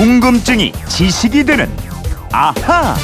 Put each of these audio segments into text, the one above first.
궁금증이 지식이 되는 아하.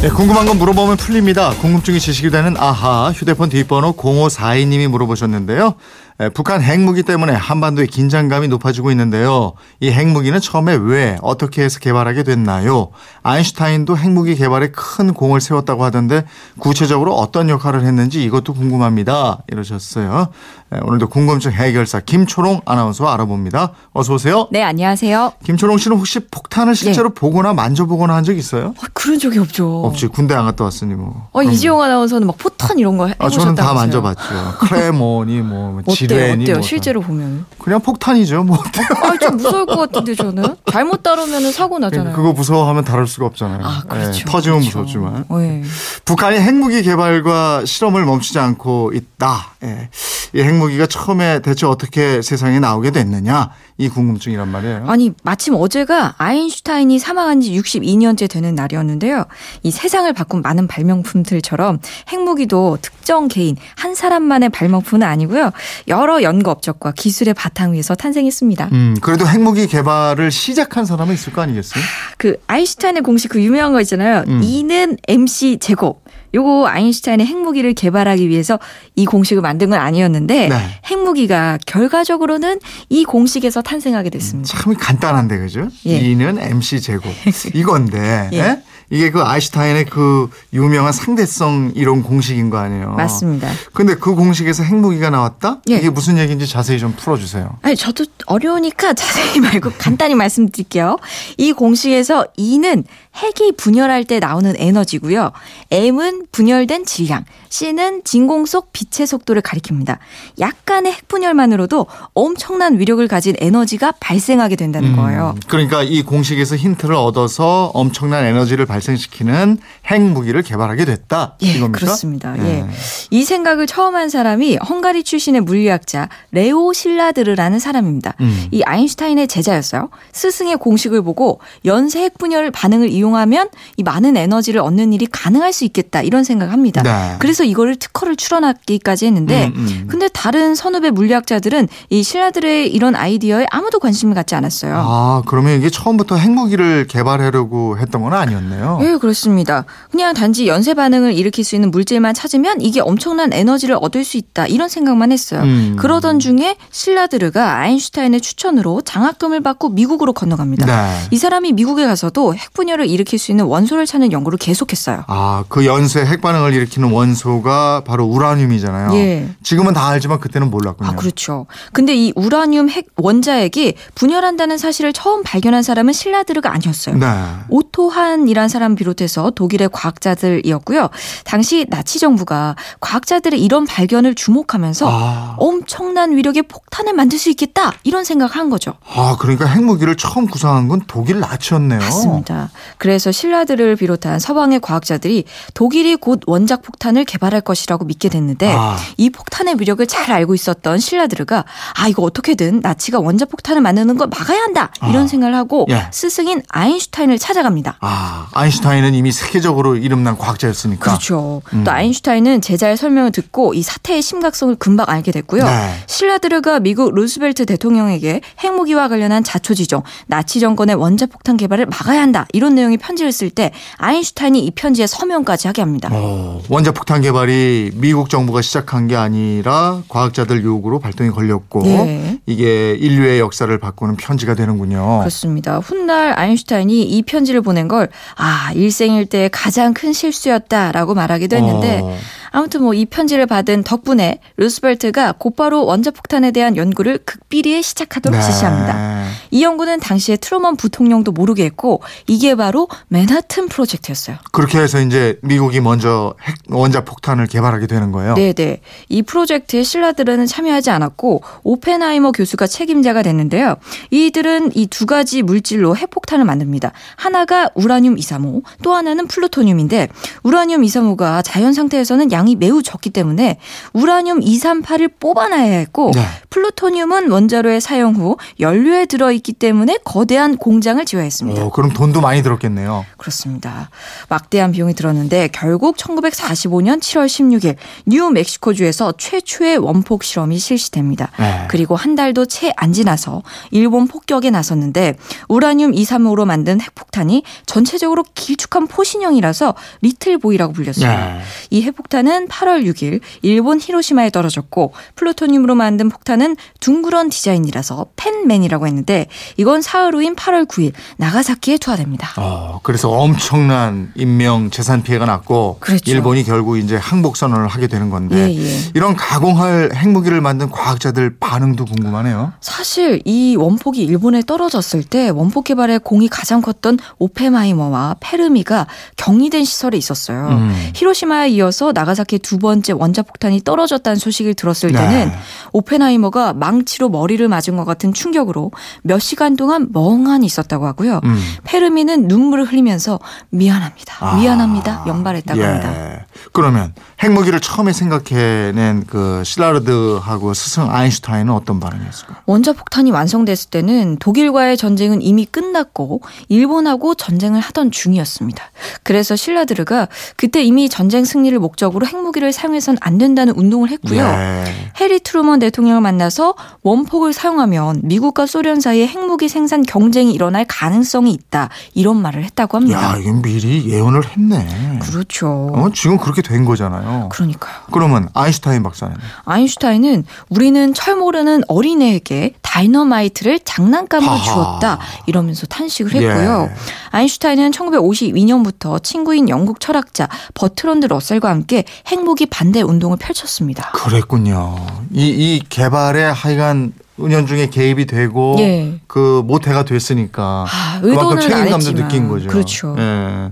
네, 궁금한 건 물어보면 풀립니다. 궁금증이 지식이 되는 아하 휴대폰 뒷번호 0542님이 물어보셨는데요. 에, 북한 핵무기 때문에 한반도의 긴장감이 높아지고 있는데요. 이 핵무기는 처음에 왜 어떻게 해서 개발하게 됐나요? 아인슈타인도 핵무기 개발에 큰 공을 세웠다고 하던데 구체적으로 어떤 역할을 했는지 이것도 궁금합니다. 이러셨어요. 에, 오늘도 궁금증 해결사 김초롱 아나운서와 알아봅니다. 어서 오세요. 네, 안녕하세요. 김초롱 씨는 혹시 폭탄을 실제로 보거나 만져보거나 한 적 있어요? 어, 그런 적이 없죠. 없지 군대 안 갔다 왔으니 뭐. 어, 이지용 아나운서는 막 포탄 이런 거 아, 저는 다 해보셨다면서요. 만져봤죠. 크레모니 뭐 어때요? 지뢰니 어때요? 뭐 실제로 보면. 그냥 폭탄이죠. 뭐 어때요? 아, 좀 무서울 것 같은데 저는. 잘못 다루면 사고 나잖아요. 그거 무서워하면 다룰 수가 없잖아요. 아, 그렇죠. 예, 터지면 그렇죠. 무섭지만. 네. 북한이 핵무기 개발과 실험을 멈추지 않고 있다. 예. 이 핵무기가 처음에 대체 어떻게 세상에 나오게 됐느냐 이 궁금증이란 말이에요. 아니, 마침 어제가 아인슈타인이 사망한 지 62년째 되는 날이었는데요. 이 세상을 바꾼 많은 발명품들처럼 핵무기도 특정 개인, 한 사람만의 발명품은 아니고요. 여러 연구 업적과 기술의 바탕 위에서 탄생했습니다. 음, 그래도 핵무기 개발을 시작한 사람은 있을 거 아니겠어요? 그 아인슈타인의 공식 그 유명한 거 있잖아요. 음. E는 MC 제곱. 요거 아인슈타인의 핵무기를 개발하기 위해서 이 공식을 만든 건 아니었는데 네. 핵무기가 결과적으로는 이 공식에서 탄생하게 됐습니다. 참 간단한데 그죠? 예. E는 MC 제곱 이건데 예. 예? 이게 그 아인슈타인의 그 유명한 상대성 이론 공식인 거 아니에요? 맞습니다. 근데 그 공식에서 핵무기가 나왔다? 예. 이게 무슨 얘기인지 자세히 좀 풀어주세요. 아니 저도 어려우니까 자세히 말고 간단히 말씀드릴게요. 이 공식에서 E는 핵이 분열할 때 나오는 에너지고요. M은 분열된 질량, C는 진공 속 빛의 속도를 가리킵니다. 약간의 핵 분열만으로도 엄청난 위력을 가진 에너지가 발생하게 된다는 거예요. 음, 그러니까 이 공식에서 힌트를 얻어서 엄청난 에너지를 발생 시키는 핵 무기를 개발하게 됐다. 예, 이겁니까? 그렇습니다. 예. 예. 이 생각을 처음 한 사람이 헝가리 출신의 물리학자 레오 실라드르라는 사람입니다. 음. 이 아인슈타인의 제자였어요. 스승의 공식을 보고 연쇄 핵 분열 반응을 이용하면 이 많은 에너지를 얻는 일이 가능할 수 있겠다 이런 생각을 합니다. 네. 그래서 이거를 특허를 출원하기까지 했는데 음, 음. 근데 다른 선후배 물리학자들은 이 실라드르의 이런 아이디어에 아무도 관심을 갖지 않았어요. 아, 그러면 이게 처음부터 핵무기를 개발하려고 했던 건 아니었네 요. 예, 그렇습니다. 그냥 단지 연쇄 반응을 일으킬 수 있는 물질만 찾으면 이게 엄청난 에너지를 얻을 수 있다. 이런 생각만 했어요. 음. 그러던 중에 실라드르가 아인슈타인의 추천으로 장학금을 받고 미국으로 건너갑니다. 네. 이 사람이 미국에 가서도 핵 분열을 일으킬 수 있는 원소를 찾는 연구를 계속했어요. 아, 그 연쇄 핵 반응을 일으키는 원소가 바로 우라늄이잖아요. 예. 지금은 다 알지만 그때는 몰랐군요. 아, 그렇죠. 근데 이 우라늄 핵 원자핵이 분열한다는 사실을 처음 발견한 사람은 실라드르가 아니었어요. 네. 오토한이란 사람 비롯해서 독일의 과학자들이었고요. 당시 나치 정부가 과학자들의 이런 발견을 주목하면서 아. 엄청난 위력의 폭탄을 만들 수 있겠다 이런 생각한 거죠. 아, 그러니까 핵무기를 처음 구상한 건 독일 나치였네요. 맞습니다. 그래서 실라르드를 비롯한 서방의 과학자들이 독일이 곧 원자 폭탄을 개발할 것이라고 믿게 됐는데 아. 이 폭탄의 위력을 잘 알고 있었던 실라르드가 아 이거 어떻게든 나치가 원자 폭탄을 만드는 걸 막아야 한다 이런 아. 생각을 하고 예. 스승인 아인슈타인을 찾아갑니다. 아, 아인슈타인은 이미 세계적으로 이름난 과학자였으니까. 그렇죠. 음. 또 아인슈타인은 제자의 설명을 듣고 이 사태의 심각성을 금방 알게 됐고요. 네. 실라르드가 미국 루스벨트 대통령에게 핵무기와 관련한 자초지종, 나치 정권의 원자 폭탄 개발을 막아야 한다 이런 내용의 편지를 쓸 때 아인슈타인이 이 편지에 서명까지 하게 합니다. 어, 원자 폭탄 개발이 미국 정부가 시작한 게 아니라 과학자들 요구로 발동이 걸렸고 네. 이게 인류의 역사를 바꾸는 편지가 되는군요. 그렇습니다. 훗날 아인슈타인이 이 편지를 보낸 걸 아, 일생일대의 가장 큰 실수였다라고 말하기도 했는데 어. 아무튼 뭐 이 편지를 받은 덕분에 루스벨트가 곧바로 원자폭탄에 대한 연구를 극비리에 시작하도록 네. 지시합니다. 이 연구는 당시에 트루먼 부통령도 모르게 했고 이게 바로 맨하튼 프로젝트였어요. 그렇게 해서 이제 미국이 먼저 핵 원자폭탄을 개발하게 되는 거예요. 네 네. 이 프로젝트에 신라들은 참여하지 않았고 오펜하이머 교수가 책임자가 됐는데요. 이들은 이 두 가지 물질로 핵폭탄을 만듭니다. 하나가 우라늄 235, 또 하나는 플루토늄인데 우라늄 235가 자연 상태에서는 양이 매우 적기 때문에 우라늄 238을 뽑아놔야 했고 네. 플루토늄은 원자로의 사용 후 연료에 들어있기 때문에 거대한 공장을 지어야 했습니다. 오, 그럼 돈도 많이 들었겠네요. 그렇습니다. 막대한 비용이 들었는데 결국 1945년 7월 16일 뉴멕시코주에서 최초의 원폭 실험이 실시됩니다. 네. 그리고 한 달도 채 안 지나서 일본 폭격에 나섰는데 우라늄 235로 만든 핵폭탄이 전체적으로 길쭉한 포신형이라서 리틀보이라고 불렸어요. 네. 이 핵폭탄은 8월 6일 일본 히로시마에 떨어졌고 플루토늄으로 만든 폭탄은 둥그런 디자인이라서 팻맨이라고 했는데 이건 사흘 후인 8월 9일 나가사키에 투하됩니다. 어, 그래서 엄청난 인명 재산 피해가 났고 그렇죠. 일본이 결국 이제 항복 선언을 하게 되는 건데 예, 예. 이런 가공할 핵무기를 만든 과학자들 반응도 궁금하네요. 사실 이 원폭이 일본에 떨어졌을 때 원폭 개발에 공이 가장 컸던 오펜하이머와 페르미가 격리된 시설에 있었어요. 음. 히로시마에 이어서 나가사키 의두 번째 원자폭탄이 떨어졌다는 소식을 들었을 때는 네. 오펜하이머가 망치로 머리를 맞은 것 같은 충격으로 몇 시간 동안 멍하니 있었다고 하고요. 음. 페르미는 눈물을 흘리면서 미안합니다. 아. 미안합니다. 연발했다고 예. 합니다. 그러면 핵무기를 처음에 생각해낸 그 실라르드하고 스승 아인슈타인은 어떤 반응이었을까요? 원자폭탄이 완성됐을 때는 독일과의 전쟁은 이미 끝났고 일본하고 전쟁을 하던 중이었습니다. 그래서 실라드르가 그때 이미 전쟁 승리를 목적으로 핵무기를 사용해선 안 된다는 운동을 했고요. 예. 해리 트루먼 대통령을 만나서 원폭을 사용하면 미국과 소련 사이에 핵무기 생산 경쟁이 일어날 가능성이 있다. 이런 말을 했다고 합니다. 야, 이건 미리 예언을 했네. 그렇죠. 어, 지금 그렇게 된 거잖아요. 그러니까요. 그러면 아인슈타인 박사는 아인슈타인은 우리는 철 모르는 어린애에게 다이너마이트를 장난감으로 하하. 주었다 이러면서 탄식을 했고요. 예. 아인슈타인은 1952년부터 친구인 영국 철학자 버트런드 러셀과 함께 핵무기 반대 운동을 펼쳤습니다. 그랬군요. 이, 이 개발에 하여간 은연중에 개입이 되고 예. 그 모태가 됐으니까 아, 그만큼 책임감도. 느낀 거죠. 그렇죠. 예.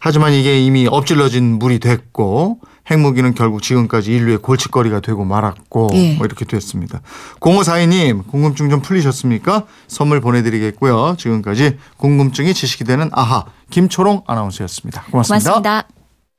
하지만 이게 이미 엎질러진 물이 됐고 핵무기는 결국 지금까지 인류의 골칫거리가 되고 말았고 예. 뭐 이렇게 됐습니다. 0542님 궁금증 좀 풀리셨습니까? 선물 보내드리겠고요. 지금까지 궁금증이 지식이 되는 아하 김초롱 아나운서였습니다 고맙습니다. 고맙습니다.